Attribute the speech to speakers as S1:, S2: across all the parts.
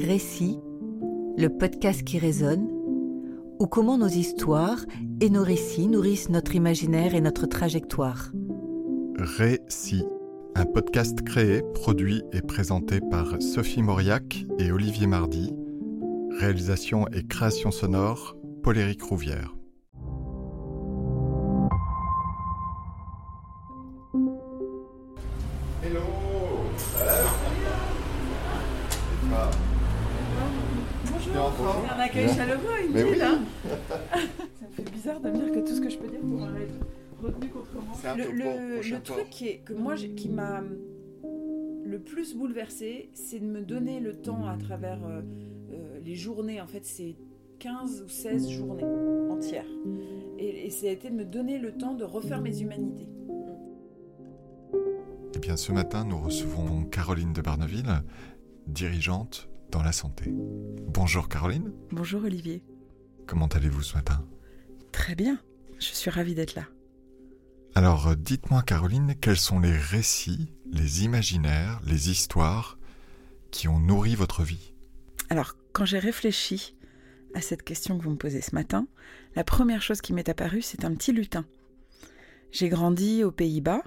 S1: Récit, le podcast qui résonne, ou comment nos histoires et nos récits nourrissent notre imaginaire et notre trajectoire.
S2: Récit, un podcast créé, produit et présenté par Sophie Mauriac et Olivier Mardy. Réalisation et création sonore, Paul-Éric Rouvière.
S3: Accueil chaleureux,
S4: Mais
S3: ville,
S4: oui.
S3: hein. Ça me fait bizarre de me dire que tout ce que je peux dire pour être retenu contre moi. Le, truc qui, est, que moi, j'ai- qui m'a le plus bouleversée, c'est de me donner le temps à travers euh, euh, les journées. En fait, c'est 15 ou 16 journées entières. Et, et ça a été de me donner le temps de refaire mes humanités.
S2: Eh bien, ce matin, nous recevons Caroline de Barneville, dirigeante dans la santé. Bonjour Caroline,
S3: Bonjour Olivier.
S2: comment allez-vous ce matin?
S3: Très bien. Je suis ravie d'être là.
S2: Alors, euh, dites-moi Caroline, quels sont les récits, les imaginaires, les histoires qui ont nourri votre vie?
S3: Alors, quand j'ai réfléchi à cette question que vous me posez ce matin, la première chose qui m'est apparue, c'est un petit lutin. J'ai grandi aux Pays-Bas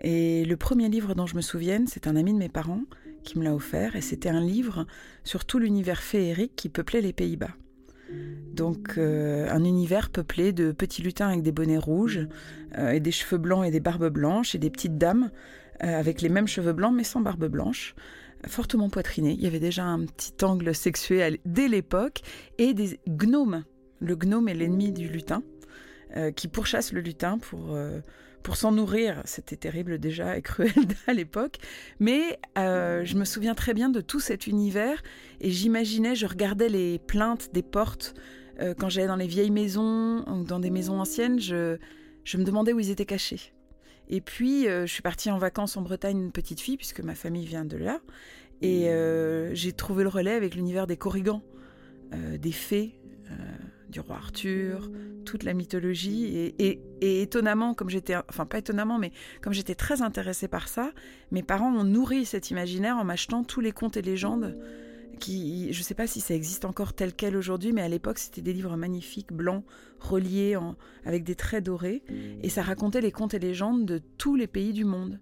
S3: et le premier livre dont je me souvienne, c'est un ami de mes parents qui me l'a offert et c'était un livre sur tout l'univers féerique qui peuplait les Pays-Bas. Donc euh, un univers peuplé de petits lutins avec des bonnets rouges euh, et des cheveux blancs et des barbes blanches et des petites dames euh, avec les mêmes cheveux blancs mais sans barbe blanche fortement poitriné. Il y avait déjà un petit angle sexuel dès l'époque et des gnomes. Le gnome est l'ennemi du lutin qui pourchasse le lutin pour, pour s'en nourrir. C'était terrible déjà et cruel à l'époque. Mais euh, je me souviens très bien de tout cet univers et j'imaginais, je regardais les plaintes des portes euh, quand j'allais dans les vieilles maisons ou dans des maisons anciennes. Je, me demandais où ils étaient cachés. Et puis, euh, je suis partie en vacances en Bretagne, une petite fille, puisque ma famille vient de là. Et j'ai trouvé le relais avec l'univers des corrigans, des fées, du roi Arthur, toute la mythologie. Et, et- étonnamment, comme j'étais, enfin pas étonnamment, mais comme j'étais très intéressée par ça, mes parents ont nourri cet imaginaire en m'achetant tous les contes et légendes. Qui, je ne sais pas si ça existe encore tel quel aujourd'hui, mais à l'époque c'était des livres magnifiques, blancs, reliés en- avec des traits dorés, et ça racontait les contes et légendes de tous les pays du monde.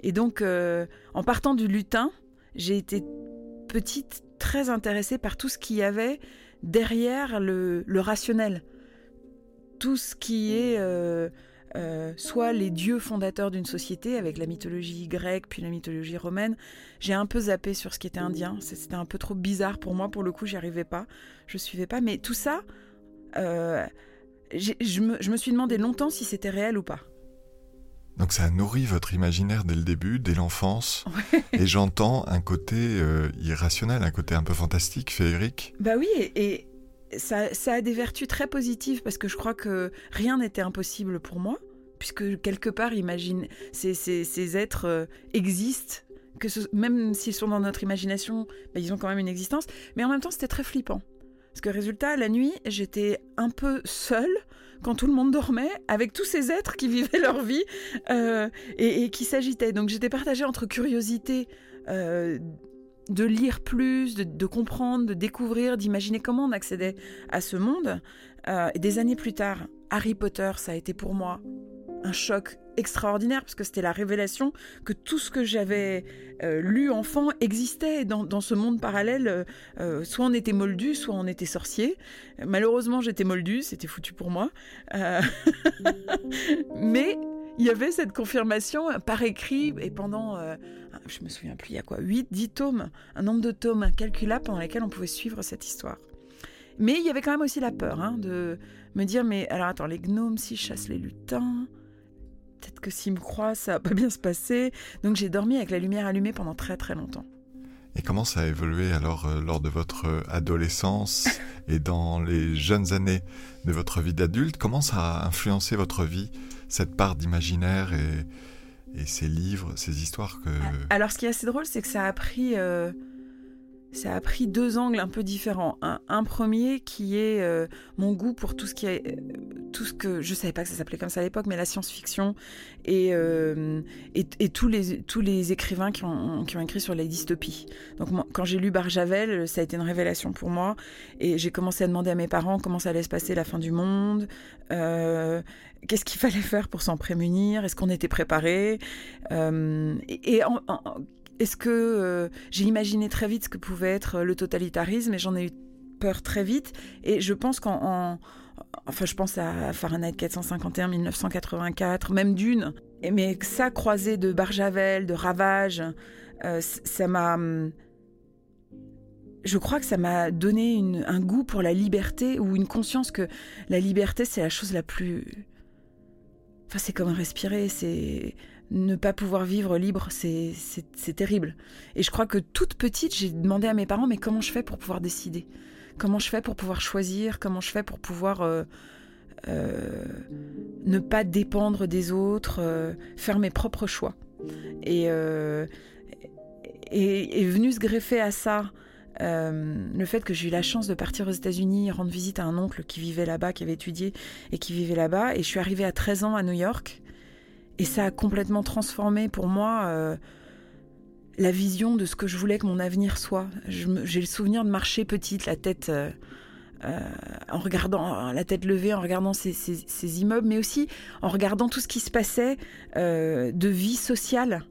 S3: Et donc, euh, en partant du lutin, j'ai été petite très intéressée par tout ce qu'il y avait derrière le, rationnel. Tout ce qui est euh, euh, soit les dieux fondateurs d'une société avec la mythologie grecque puis la mythologie romaine. J'ai un peu zappé sur ce qui était indien. C'était un peu trop bizarre pour moi. Pour le coup, j'y arrivais pas. Je suivais pas. Mais tout ça, euh, je me suis demandé longtemps si c'était réel ou pas.
S2: Donc ça a nourri votre imaginaire dès le début, dès l'enfance, et j'entends un côté euh, irrationnel, un côté un peu fantastique, féerique.
S3: Bah oui, et, et ça, ça a des vertus très positives parce que je crois que rien n'était impossible pour moi, puisque quelque part, imagine, ces, ces, ces êtres euh, existent, que ce- même s'ils sont dans notre imagination, bah, ils ont quand même une existence, mais en même temps, c'était très flippant. Parce que résultat, la nuit, j'étais un peu seule quand tout le monde dormait, avec tous ces êtres qui vivaient leur vie euh, et, qui s'agitaient. Donc j'étais partagée entre curiosité euh, de lire plus, de, de comprendre, de découvrir, d'imaginer comment on accédait à ce monde. Euh, et des années plus tard, Harry Potter, ça a été pour moi un choc extraordinaire parce que c'était la révélation que tout ce que j'avais euh, lu enfant existait dans, ce monde parallèle. Euh, soit on était moldu, soit on était sorcier. Malheureusement, j'étais moldu, c'était foutu pour moi. Euh, Mais il y avait cette confirmation par écrit et pendant, euh, je me souviens plus, il y a quoi, 8, 10 tomes, un nombre de tomes incalculable pendant lesquels on pouvait suivre cette histoire. Mais il y avait quand même aussi la peur hein, de me dire, mais alors attends, les gnomes, s'ils chassent les lutins, peut-être que s'ils me croient, ça va pas bien se passer. Donc j'ai dormi avec la lumière allumée pendant très très longtemps.
S2: Et comment ça a évolué alors euh, lors de votre adolescence et dans les jeunes années de votre vie d'adulte? Comment ça a influencé votre vie, cette part d'imaginaire et, et ces livres, ces histoires que...
S3: Alors, ce qui est assez drôle, c'est que ça a pris. euh, ça a pris deux angles un peu différents. Un, premier qui est euh, mon goût pour tout ce qui est euh, tout ce que je savais pas que ça s'appelait comme ça à l'époque, mais la science-fiction et, euh, et, tous les tous les écrivains qui ont, écrit sur les dystopies. Donc quand j'ai lu Barjavel, ça a été une révélation pour moi et j'ai commencé à demander à mes parents comment ça allait se passer la fin du monde, qu'est-ce qu'il fallait faire pour s'en prémunir, est-ce qu'on était préparé et, en, est-ce que euh, j'ai imaginé très vite ce que pouvait être le totalitarisme et j'en ai eu peur très vite. Et je pense qu'en enfin je pense à Fahrenheit 451 1984 même Dune. Mais ça croisé de Barjavel de Ravage euh, ça m'a je crois que ça m'a donné un goût pour la liberté ou une conscience que la liberté c'est la chose la plus enfin c'est comme respirer c'est ne pas pouvoir vivre libre, c'est terrible. Et je crois que toute petite, j'ai demandé à mes parents, mais comment je fais pour pouvoir décider? Comment je fais pour pouvoir choisir? Comment je fais pour pouvoir euh, euh, ne pas dépendre des autres, euh, faire mes propres choix? Et est venu se greffer à ça le fait que j'ai eu la chance de partir aux États-Unis, rendre visite à un oncle qui vivait là-bas, qui avait étudié et qui vivait là-bas. Et je suis arrivée à 13 ans à New York. Et ça a complètement transformé pour moi euh, la vision de ce que je voulais que mon avenir soit. J'ai le souvenir de marcher petite, la tête euh, euh, en regardant la tête levée, en regardant ces, immeubles, mais aussi en regardant tout ce qui se passait de vie sociale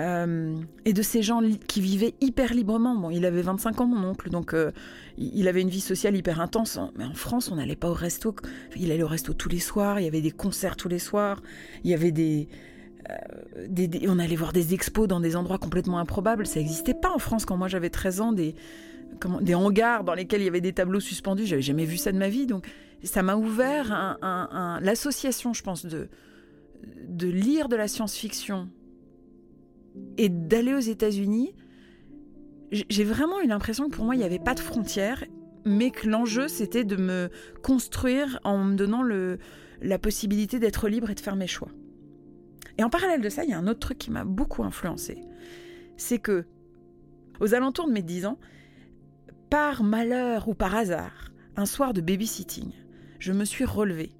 S3: euh, et de ces gens qui vivaient hyper librement. Bon, il avait 25 ans, mon oncle, donc euh, il avait une vie sociale hyper intense. Mais en France, on n'allait pas au resto. Il allait au resto tous les soirs, il y avait des concerts tous les soirs, il y avait des, euh, on allait voir des expos dans des endroits complètement improbables. Ça n'existait pas en France quand moi j'avais 13 ans, des, comment, des hangars dans lesquels il y avait des tableaux suspendus. J'avais jamais vu ça de ma vie. Donc ça m'a ouvert l'association, je pense, de, de lire de la science-fiction et d'aller aux États-Unis, j'ai vraiment eu l'impression que pour moi, il n'y avait pas de frontières, mais que l'enjeu, c'était de me construire en me donnant la possibilité d'être libre et de faire mes choix. Et en parallèle de ça, il y a un autre truc qui m'a beaucoup influencé. C'est que, aux alentours de mes 10 ans, par malheur ou par hasard, un soir de babysitting, je me suis relevée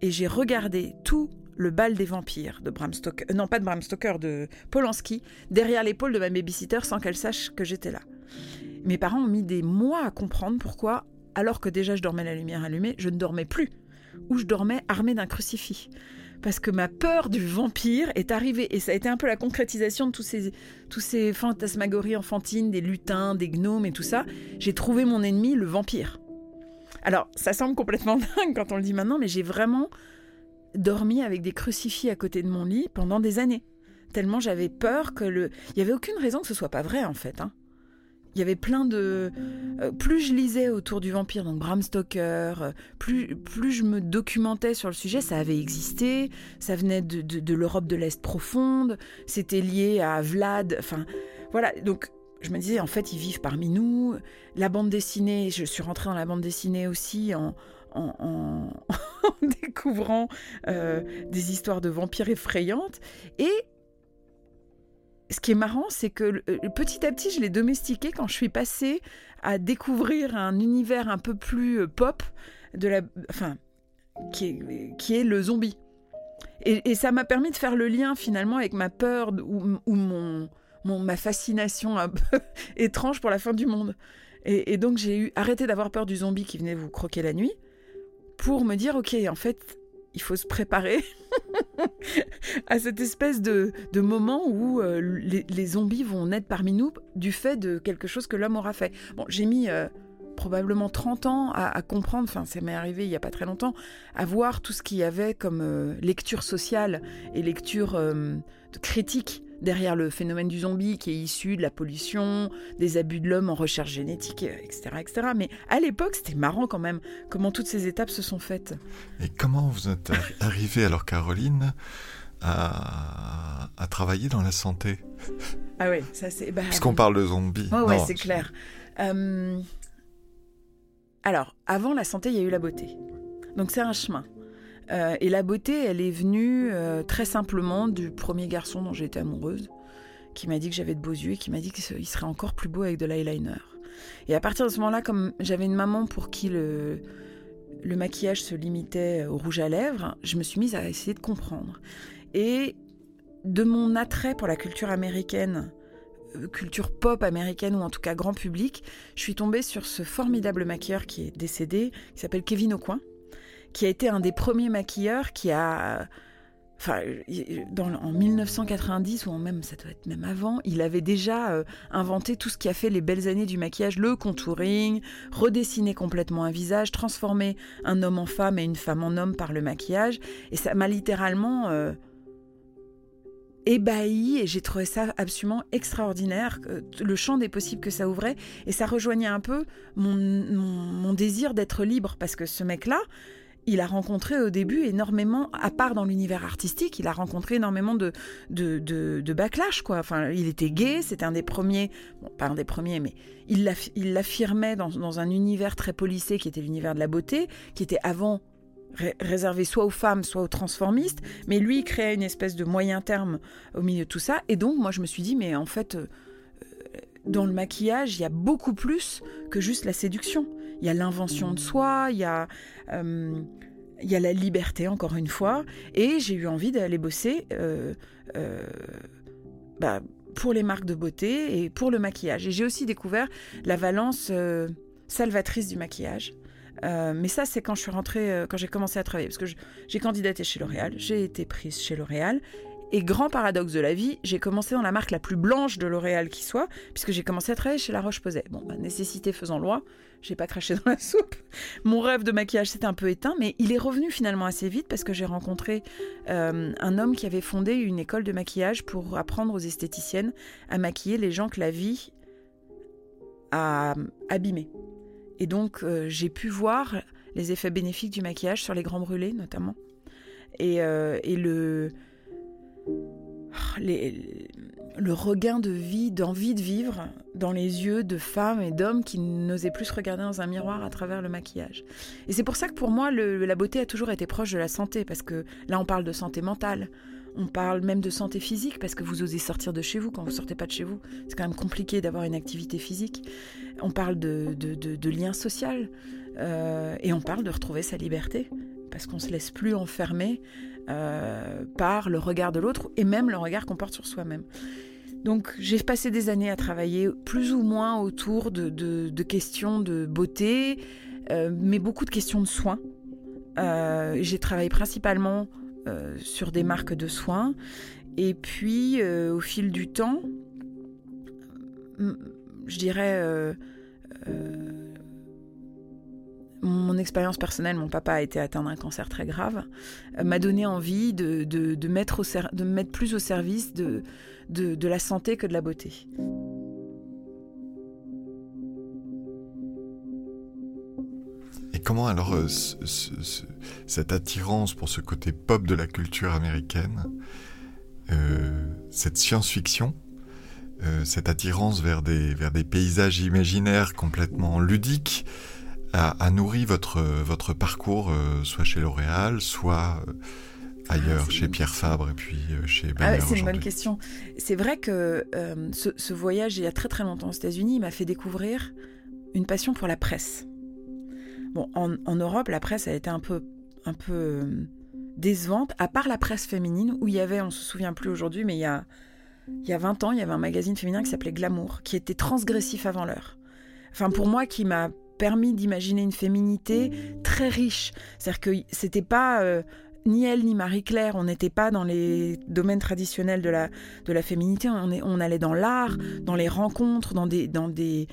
S3: et j'ai regardé tout le bal des vampires de Bram Stoker, euh, non pas de Bram Stoker, de Polanski, derrière l'épaule de ma babysitter sans qu'elle sache que j'étais là. Mes parents ont mis des mois à comprendre pourquoi, alors que déjà je dormais la lumière allumée, je ne dormais plus, ou je dormais armée d'un crucifix. Parce que ma peur du vampire est arrivée, et ça a été un peu la concrétisation de tous ces, tous ces fantasmagories enfantines, des lutins, des gnomes et tout ça. J'ai trouvé mon ennemi, le vampire. Alors, ça semble complètement dingue quand on le dit maintenant, mais j'ai vraiment dormi avec des crucifix à côté de mon lit pendant des années. Tellement j'avais peur que le. Il n'y avait aucune raison que ce soit pas vrai en fait. Hein. Il y avait plein de. Euh, plus je lisais autour du vampire, donc Bram Stoker, euh, plus, plus je me documentais sur le sujet, ça avait existé, ça venait de, de l'Europe de l'Est profonde, c'était lié à Vlad, enfin voilà, donc je me disais en fait ils vivent parmi nous. La bande dessinée, je suis rentrée dans la bande dessinée aussi en, en, découvrant euh, des histoires de vampires effrayantes. Et ce qui est marrant, c'est que euh, petit à petit, je l'ai domestiqué quand je suis passée à découvrir un univers un peu plus euh, pop de la, enfin, qui est, qui est le zombie. Et, ça m'a permis de faire le lien finalement avec ma peur ou, mon, mon, ma fascination un peu étrange pour la fin du monde. Et, et donc j'ai eu arrêté d'avoir peur du zombie qui venait vous croquer la nuit pour me dire, ok, en fait, il faut se préparer à cette espèce de, moment où euh, les, zombies vont naître parmi nous du fait de quelque chose que l'homme aura fait. Bon, j'ai mis euh, probablement 30 ans à, comprendre, enfin ça m'est arrivé il n'y a pas très longtemps, à voir tout ce qu'il y avait comme euh, lecture sociale et lecture critique derrière le phénomène du zombie qui est issu de la pollution, des abus de l'homme en recherche génétique, etc. etc. Mais à l'époque, c'était marrant quand même comment toutes ces étapes se sont faites.
S2: Et comment vous êtes arrivée alors, Caroline, à, travailler dans la santé?
S3: Ah oui, ça c'est... Bah,
S2: Puisqu'on parle de zombies.
S3: Oh, ouais, c'est clair. Euh, alors, avant la santé, il y a eu la beauté. Donc c'est un chemin. Euh, et la beauté, elle est venue euh, très simplement du premier garçon dont j'étais amoureuse, qui m'a dit que j'avais de beaux yeux et qui m'a dit qu'il serait encore plus beau avec de l'eyeliner. Et à partir de ce moment-là, comme j'avais une maman pour qui le, le maquillage se limitait au rouge à lèvres, je me suis mise à essayer de comprendre. Et de mon attrait pour la culture américaine, euh, culture pop américaine ou en tout cas grand public, je suis tombée sur ce formidable maquilleur qui est décédé, qui s'appelle Kevin Aucoin, qui a été un des premiers maquilleurs qui a enfin, en 1990 ou même ça doit être même avant, il avait déjà euh, inventé tout ce qui a fait les belles années du maquillage, le contouring, redessiner complètement un visage, transformer un homme en femme et une femme en homme par le maquillage, et ça m'a littéralement euh, ébahi et j'ai trouvé ça absolument extraordinaire, le champ des possibles que ça ouvrait, et ça rejoignait un peu mon désir d'être libre, parce que ce mec-là, il a rencontré au début énormément, à part dans l'univers artistique, il a rencontré énormément de, de, de, backlash. Quoi. Enfin, il était gay, c'était un des premiers, bon, pas un des premiers, mais il l'affirmait dans, dans un univers très policé qui était l'univers de la beauté, qui était avant réservé soit aux femmes, soit aux transformistes, mais lui, il créait une espèce de moyen terme au milieu de tout ça. Et donc, moi, je me suis dit, mais en fait, euh, dans le maquillage, il y a beaucoup plus que juste la séduction. Il y a l'invention de soi, il y a, euh, y a la liberté, encore une fois. Et j'ai eu envie d'aller bosser euh, euh, bah, pour les marques de beauté et pour le maquillage. Et j'ai aussi découvert la valence salvatrice du maquillage. mais ça, c'est quand je suis rentrée, quand j'ai commencé à travailler, parce que j'ai candidaté chez L'Oréal, j'ai été prise chez L'Oréal, et grand paradoxe de la vie, j'ai commencé dans la marque la plus blanche de L'Oréal qui soit, puisque j'ai commencé à travailler chez La Roche-Posay. Bon, bah, nécessité faisant loi, j'ai pas craché dans la soupe. Mon rêve de maquillage s'était un peu éteint, mais il est revenu finalement assez vite parce que j'ai rencontré euh, un homme qui avait fondé une école de maquillage pour apprendre aux esthéticiennes à maquiller les gens que la vie a abîmés. Et donc, euh, j'ai pu voir les effets bénéfiques du maquillage sur les grands brûlés, notamment. Et, euh, et le le regain de vie, d'envie de vivre dans les yeux de femmes et d'hommes qui n'osaient plus se regarder dans un miroir à travers le maquillage. Et c'est pour ça que pour moi, la beauté a toujours été proche de la santé, parce que là, on parle de santé mentale. On parle même de santé physique parce que vous osez sortir de chez vous quand vous sortez pas de chez vous. C'est quand même compliqué d'avoir une activité physique. On parle de, de, lien social euh, et on parle de retrouver sa liberté parce qu'on se laisse plus enfermer euh, par le regard de l'autre et même le regard qu'on porte sur soi-même. Donc j'ai passé des années à travailler plus ou moins autour de, questions de beauté, euh, mais beaucoup de questions de soins. Euh, j'ai travaillé principalement sur des marques de soins. Et puis au fil du temps, je dirais mon expérience personnelle, mon papa a été atteint d'un cancer très grave, euh, m'a donné envie de, de, mettre de me mettre plus au service de, de, la santé que de la beauté.
S2: Et comment alors euh, cette attirance pour ce côté pop de la culture américaine, euh, cette science-fiction, cette attirance vers des, vers des paysages imaginaires complètement ludiques, a, nourri votre, votre parcours, euh, soit chez L'Oréal, soit euh, ailleurs, ah, chez Pierre Fabre et puis euh, chez
S3: ah, C'est une bonne question. C'est vrai que ce, voyage, il y a très très longtemps aux États-Unis, m'a fait découvrir une passion pour la presse. Bon, en, Europe, la presse a été un peu, un peu décevante, à part la presse féminine, où il y avait, on se souvient plus aujourd'hui, mais il y a, il y a 20 ans, il y avait un magazine féminin qui s'appelait Glamour, qui était transgressif avant l'heure. Enfin, pour moi, qui m'a permis d'imaginer une féminité très riche. C'est-à-dire que c'était pas euh, ni elle ni Marie-Claire, on n'était pas dans les domaines traditionnels de la, de la féminité, on, est, on allait dans l'art, dans les rencontres, dans des, dans des...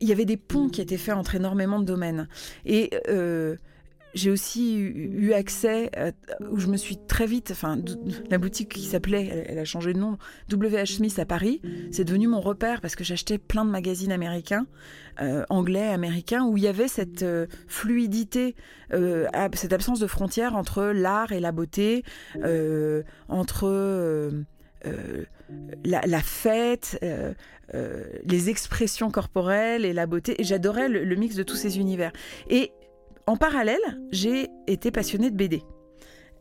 S3: Il y avait des ponts qui étaient faits entre énormément de domaines. Et euh, j'ai aussi eu accès, euh, où je me suis très vite, enfin, la boutique qui s'appelait, elle, a changé de nom, WH Smith à Paris, c'est devenu mon repère parce que j'achetais plein de magazines américains, euh, anglais, américains, où il y avait cette euh, fluidité, cette absence de frontières entre l'art et la beauté, entre la, fête, les expressions corporelles et la beauté. Et j'adorais le, le, mix de tous ces univers. Et en parallèle, j'ai été passionnée de BD.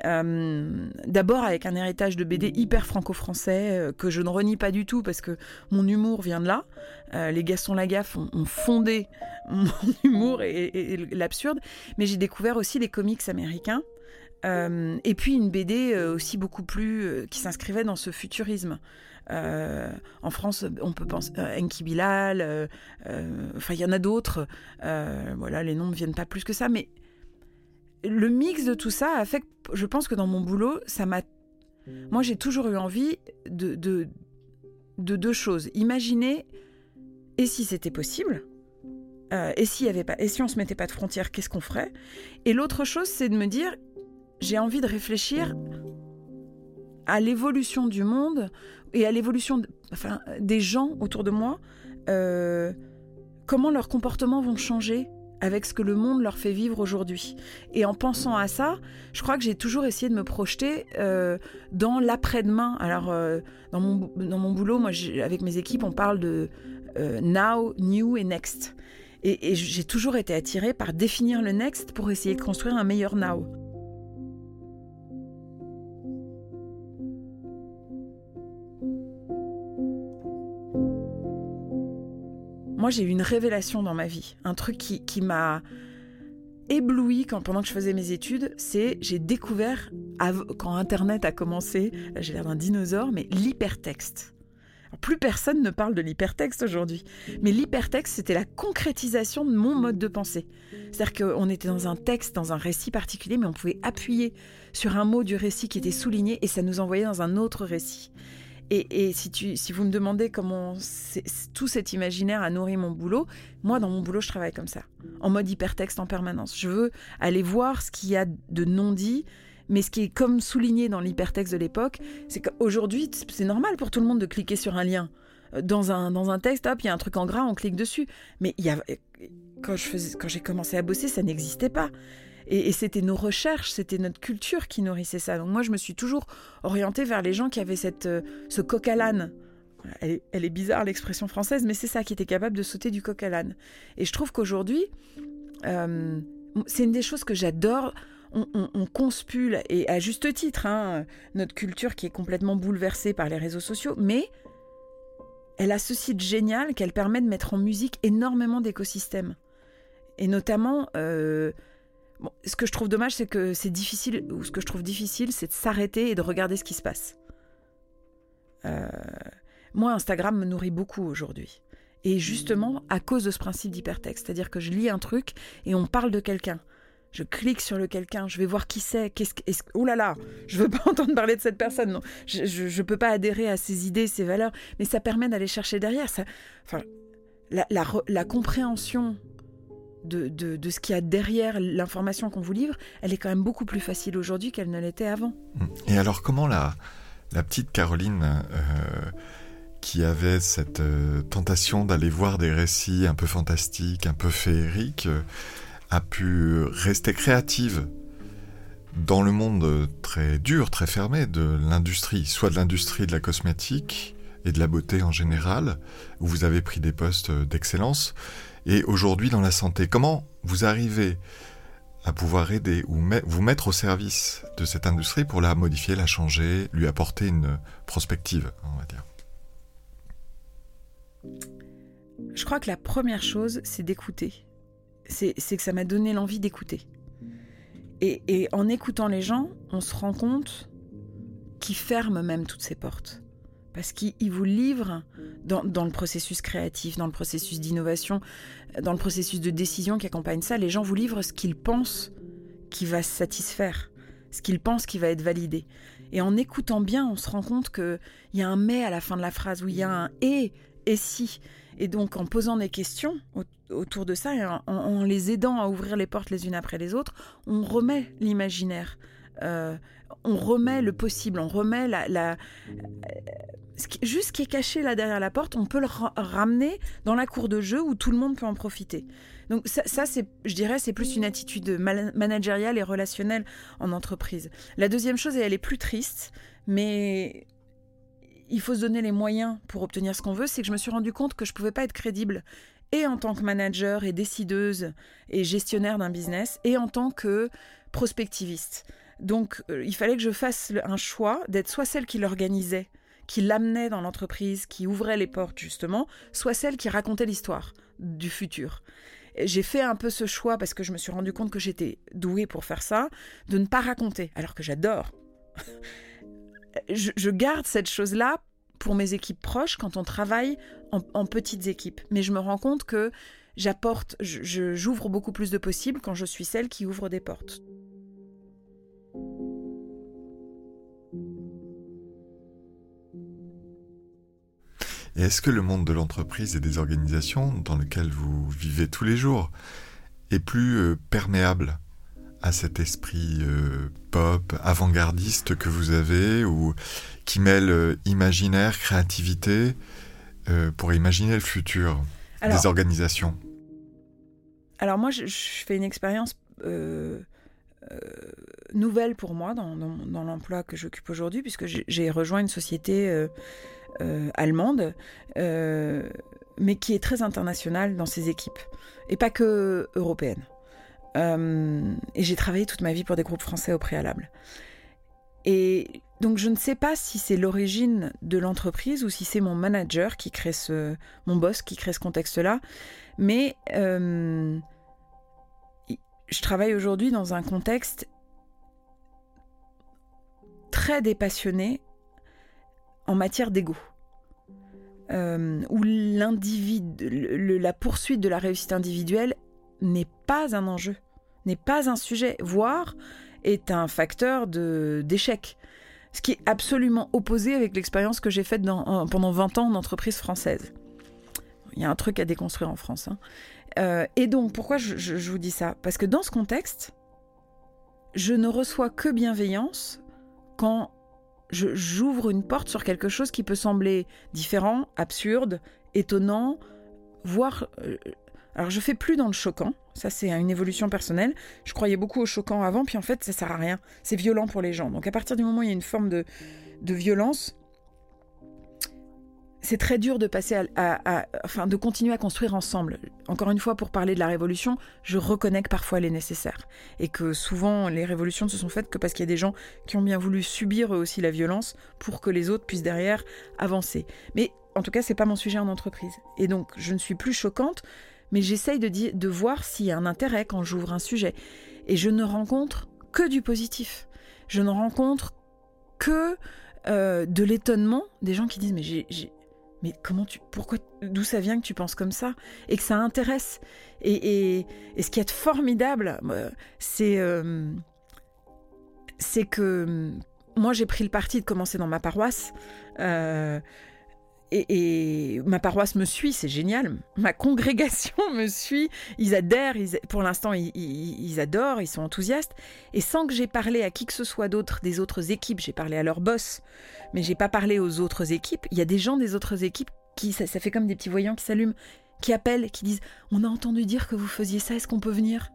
S3: Euh, d'abord avec un héritage de BD hyper franco-français euh, que je ne renie pas du tout parce que mon humour vient de là. Euh, les Gaston Lagaffe ont, fondé mon humour et, l'absurde, mais j'ai découvert aussi les comics américains. et puis une BD aussi beaucoup plus qui s'inscrivait dans ce futurisme. En France, on peut penser à Enki Bilal, enfin il y en a d'autres. voilà, les noms ne viennent pas plus que ça, mais le mix de tout ça a fait que je pense que dans mon boulot, ça m'a. Moi, j'ai toujours eu envie de, de, deux choses. Imaginer, et si c'était possible euh, et, pas, et si on se mettait pas de frontières, qu'est-ce qu'on ferait? Et l'autre chose, c'est de me dire, j'ai envie de réfléchir à l'évolution du monde et à l'évolution des gens autour de moi. Euh, comment leurs comportements vont changer avec ce que le monde leur fait vivre aujourd'hui. Et en pensant à ça, je crois que j'ai toujours essayé de me projeter euh, dans l'après-demain. Alors, euh, dans, mon, dans mon boulot, moi, avec mes équipes, on parle de now, new et next. Et, et j'ai toujours été attirée par définir le next pour essayer de construire un meilleur now. Moi, j'ai eu une révélation dans ma vie, un truc qui, qui m'a ébloui quand, pendant que je faisais mes études, c'est j'ai découvert, quand Internet a commencé, j'ai l'air d'un dinosaure, mais l'hypertexte. Plus personne ne parle de l'hypertexte aujourd'hui. Mais l'hypertexte, c'était la concrétisation de mon mode de pensée. C'est-à-dire qu'on était dans un texte, dans un récit particulier, mais on pouvait appuyer sur un mot du récit qui était souligné et ça nous envoyait dans un autre récit. Et, si, tu, si vous me demandez comment tout cet imaginaire a nourri mon boulot, moi, dans mon boulot, je travaille comme ça, en mode hypertexte en permanence. Je veux aller voir ce qu'il y a de non-dit, mais ce qui est comme souligné dans l'hypertexte de l'époque, c'est qu'aujourd'hui, c'est normal pour tout le monde de cliquer sur un lien. Euh, dans un, dans un texte, hop, il y a un truc en gras, on clique dessus. Mais quand j'ai commencé à bosser, ça n'existait pas. Et, c'était nos recherches, c'était notre culture qui nourrissait ça. Donc moi, je me suis toujours orientée vers les gens qui avaient cette, euh, ce coq à l'âne. Elle, est bizarre l'expression française, mais c'est ça qui était capable de sauter du coq à l'âne. Et je trouve qu'aujourd'hui, euh, c'est une des choses que j'adore. On, conspule, et à juste titre, hein, notre culture qui est complètement bouleversée par les réseaux sociaux, mais elle a ce site génial qu'elle permet de mettre en musique énormément d'écosystèmes. Et notamment, euh, ce que je trouve dommage, c'est que c'est difficile, ou ce que je trouve difficile, c'est de s'arrêter et de regarder ce qui se passe. Euh, moi, Instagram me nourrit beaucoup aujourd'hui. Et justement, à cause de ce principe d'hypertexte, c'est-à-dire que je lis un truc et on parle de quelqu'un. Je clique sur le quelqu'un, je vais voir qui c'est. Qu'est-ce que, oh là là, je veux pas entendre parler de cette personne. Non, je, je, peux pas adhérer à ses idées, ses valeurs, mais ça permet d'aller chercher derrière. Ça, enfin, la compréhension de, ce qu'il y a derrière l'information qu'on vous livre, elle est quand même beaucoup plus facile aujourd'hui qu'elle ne l'était avant.
S2: Et alors comment la, petite Caroline, euh, qui avait cette euh, tentation d'aller voir des récits un peu fantastiques, un peu féeriques, euh, a pu rester créative dans le monde très dur, très fermé de l'industrie, soit de l'industrie de la cosmétique et de la beauté en général, où vous avez pris des postes d'excellence, et aujourd'hui dans la santé. Comment vous arrivez à pouvoir aider ou vous mettre au service de cette industrie pour la modifier, la changer, lui apporter une prospective, on va dire?
S3: Je crois que la première chose, c'est d'écouter. C'est que ça m'a donné l'envie d'écouter. Et, et en écoutant les gens, on se rend compte qu'ils ferment même toutes ces portes parce qu'il vous livre dans, le processus créatif, dans le processus d'innovation, dans le processus de décision qui accompagne ça, les gens vous livrent ce qu'ils pensent qui va se satisfaire, ce qu'ils pensent qui va être validé. Et en écoutant bien, on se rend compte qu'il y a un mais à la fin de la phrase, où il y a un et, et si. Et donc en posant des questions autour de ça, et en, les aidant à ouvrir les portes les unes après les autres, on remet l'imaginaire. Euh, on remet le possible, on remet la, juste ce qui est caché là derrière la porte, on peut le ramener dans la cour de jeu où tout le monde peut en profiter. Donc ça, c'est, je dirais, c'est plus une attitude managériale et relationnelle en entreprise. La deuxième chose, et elle est plus triste, mais il faut se donner les moyens pour obtenir ce qu'on veut, c'est que je me suis rendu compte que je pouvais pas être crédible et en tant que manager et décideuse et gestionnaire d'un business et en tant que prospectiviste. Donc, euh, il fallait que je fasse un choix d'être soit celle qui l'organisait, qui l'amenait dans l'entreprise, qui ouvrait les portes justement, soit celle qui racontait l'histoire du futur. J'ai fait un peu ce choix parce que je me suis rendu compte que j'étais douée pour faire ça, de ne pas raconter, alors que j'adore. je, garde cette chose-là pour mes équipes proches quand on travaille en, petites équipes. Mais je me rends compte que j'apporte, j'ouvre beaucoup plus de possibles quand je suis celle qui ouvre des portes.
S2: Et est-ce que le monde de l'entreprise et des organisations dans lequel vous vivez tous les jours est plus euh, perméable à cet esprit euh, pop, avant-gardiste que vous avez, ou qui mêle euh, imaginaire, créativité, pour imaginer le futur des organisations?
S3: Alors moi, je, fais une expérience nouvelle pour moi dans, dans l'emploi que j'occupe aujourd'hui, puisque j'ai rejoint une société allemande, euh, mais qui est très internationale dans ses équipes, et pas que européenne. Euh, et j'ai travaillé toute ma vie pour des groupes français au préalable. Et donc je ne sais pas si c'est l'origine de l'entreprise ou si c'est mon manager qui crée ce, mon boss qui crée ce contexte-là, mais je travaille aujourd'hui dans un contexte très dépassionné en matière d'ego. Euh, où l'individu, la poursuite de la réussite individuelle n'est pas un enjeu, n'est pas un sujet, voire est un facteur de, d'échec. Ce qui est absolument opposé avec l'expérience que j'ai faite pendant 20 ans en entreprise française. Il y a un truc à déconstruire en France. Hein. Euh, et donc, pourquoi je vous dis ça? Parce que dans ce contexte, je ne reçois que bienveillance quand j'ouvre une porte sur quelque chose qui peut sembler différent, absurde, étonnant, voire... Euh, alors je fais plus dans le choquant, ça c'est une évolution personnelle. Je croyais beaucoup au choquant avant, puis en fait ça sert à rien. C'est violent pour les gens. Donc à partir du moment où il y a une forme de, de violence, c'est très dur de passer à, enfin, de continuer à construire ensemble. Encore une fois, pour parler de la révolution, je reconnais que parfois elle est nécessaire et que souvent les révolutions ne se sont faites que parce qu'il y a des gens qui ont bien voulu subir eux aussi la violence pour que les autres puissent derrière avancer. Mais en tout cas, c'est pas mon sujet en entreprise. Et donc, je ne suis plus choquante, mais j'essaye de, de voir s'il y a un intérêt quand j'ouvre un sujet. Et je ne rencontre que du positif. Je ne rencontre que euh, de l'étonnement des gens qui disent mais j'ai mais comment tu, pourquoi, d'où ça vient que tu penses comme ça? Et que ça intéresse et, ce qui est formidable, euh, c'est euh, c'est que moi j'ai pris le parti de commencer dans ma paroisse. Euh, et, ma paroisse me suit, c'est génial. Ma congrégation me suit, ils adhèrent, pour l'instant ils, adorent, ils sont enthousiastes. Et sans que j'ai parlé à qui que ce soit d'autre des autres équipes, j'ai parlé à leur boss, mais j'ai pas parlé aux autres équipes. Il y a des gens des autres équipes qui, ça, fait comme des petits voyants qui s'allument, qui appellent, qui disent On a entendu dire que vous faisiez ça, est-ce qu'on peut venir?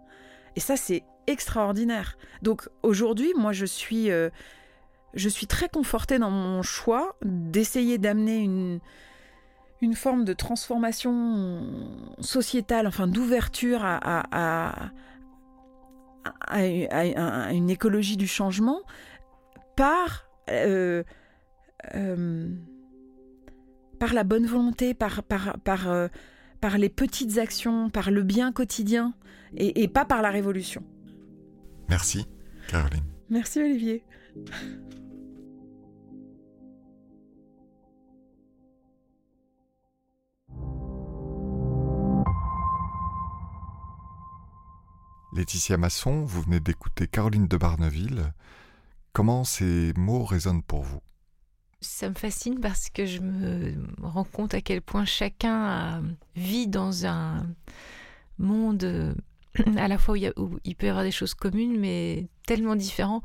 S3: Et ça, c'est extraordinaire. Donc aujourd'hui, moi je suis. Euh, je suis très confortée dans mon choix d'essayer d'amener une, une forme de transformation sociétale, enfin d'ouverture à, à, une écologie du changement par, euh, euh, par la bonne volonté, par, par, par, euh, par, les petites actions, par le bien quotidien et, et pas par la révolution.
S2: Merci, Caroline.
S3: Merci, Olivier.
S2: Laetitia Masson, vous venez d'écouter Caroline de Barneville. Comment ces mots résonnent pour vous?
S5: Ça me fascine parce que je me rends compte à quel point chacun vit dans un monde à la fois où il, peut y avoir des choses communes, mais tellement différents.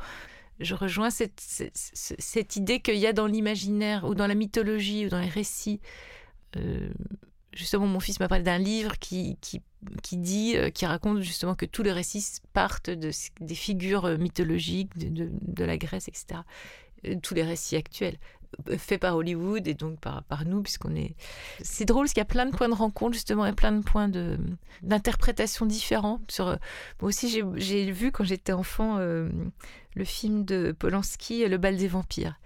S5: Je rejoins cette, cette, idée qu'il y a dans l'imaginaire ou dans la mythologie ou dans les récits euh, justement, mon fils m'a parlé d'un livre qui, qui, qui dit, euh, qui raconte justement que tous les récits partent de, des figures euh, mythologiques de, de, la Grèce, etc. Euh, tous les récits actuels. fait par Hollywood et donc par, par nous, puisqu'on est. C'est drôle parce qu'il y a plein de points de rencontre, justement, et plein de points d'interprétation différents. Sur, moi aussi, j'ai, j'ai vu quand j'étais enfant le film de Polanski, Le bal des vampires.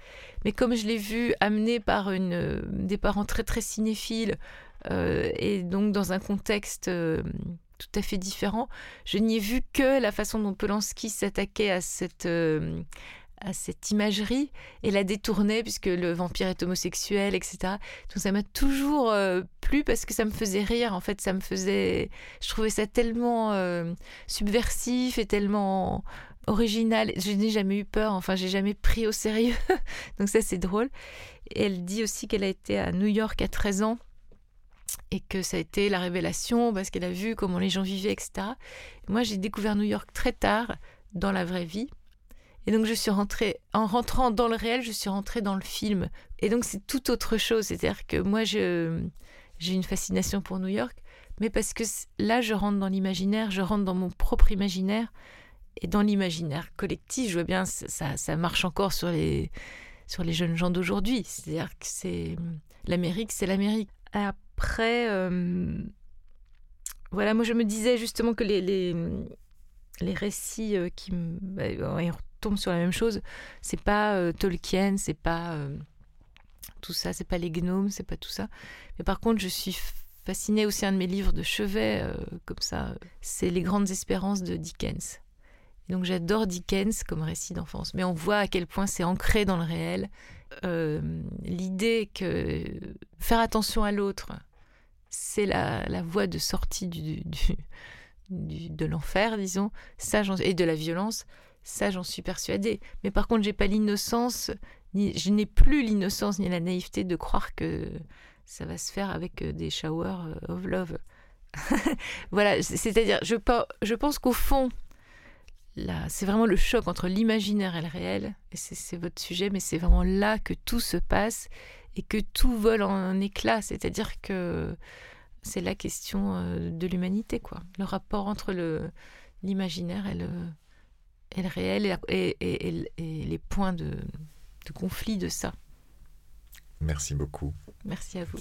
S5: Mais comme je l'ai vu amené par une, des parents très très cinéphiles, et donc dans un contexte tout à fait différent. Je n'y ai vu que la façon dont Polanski s'attaquait à cette, euh, à cette imagerie et la détournait puisque le vampire est homosexuel, etc. Donc ça m'a toujours euh, plu parce que ça me faisait rire. En fait, ça me faisait, je trouvais ça tellement euh, subversif et tellement original. Je n'ai jamais eu peur. Enfin, j'ai jamais pris au sérieux. Donc ça, c'est drôle. Et elle dit aussi qu'elle a été à New York à 13 ans et que ça a été la révélation parce qu'elle a vu comment les gens vivaient, etc. Moi, j'ai découvert New York très tard dans la vraie vie. Et donc, je suis rentrée, en rentrant dans le réel, je suis rentrée dans le film. Et donc, c'est tout autre chose. C'est-à-dire que moi, j'ai une fascination pour New York, mais parce que là, je rentre dans l'imaginaire, je rentre dans mon propre imaginaire. Et dans l'imaginaire collectif, je vois bien, ça, ça marche encore sur les, sur les jeunes gens d'aujourd'hui. C'est-à-dire que c'est l'Amérique, c'est l'Amérique. Après, euh, voilà, moi je me disais justement que les, les, les récits euh, qui bah, tombent sur la même chose, c'est pas euh, Tolkien, c'est pas tout ça, c'est pas les gnomes, c'est pas tout ça. Mais par contre, je suis fascinée aussi, un de mes livres de chevet, comme ça, c'est Les Grandes Espérances de Dickens. donc j'adore Dickens comme récit d'enfance, mais on voit à quel point c'est ancré dans le réel euh, l'idée que faire attention à l'autre, c'est la, la, voie de sortie du, de l'enfer, disons, ça, et de la violence, ça j'en suis persuadée. Mais par contre, j'ai pas l'innocence, ni, je n'ai plus l'innocence ni la naïveté de croire que ça va se faire avec euh, des showers euh, of love. voilà, c'est-à-dire, je, je pense qu'au fond, c'est vraiment le choc entre l'imaginaire et le réel. Et c'est votre sujet, mais c'est vraiment là que tout se passe et que tout vole en éclats. C'est-à-dire que c'est la question euh, de l'humanité, quoi. Le rapport entre l'imaginaire et le, et le réel et, et, les points de, de conflit de ça.
S2: Merci beaucoup.
S5: Merci à vous.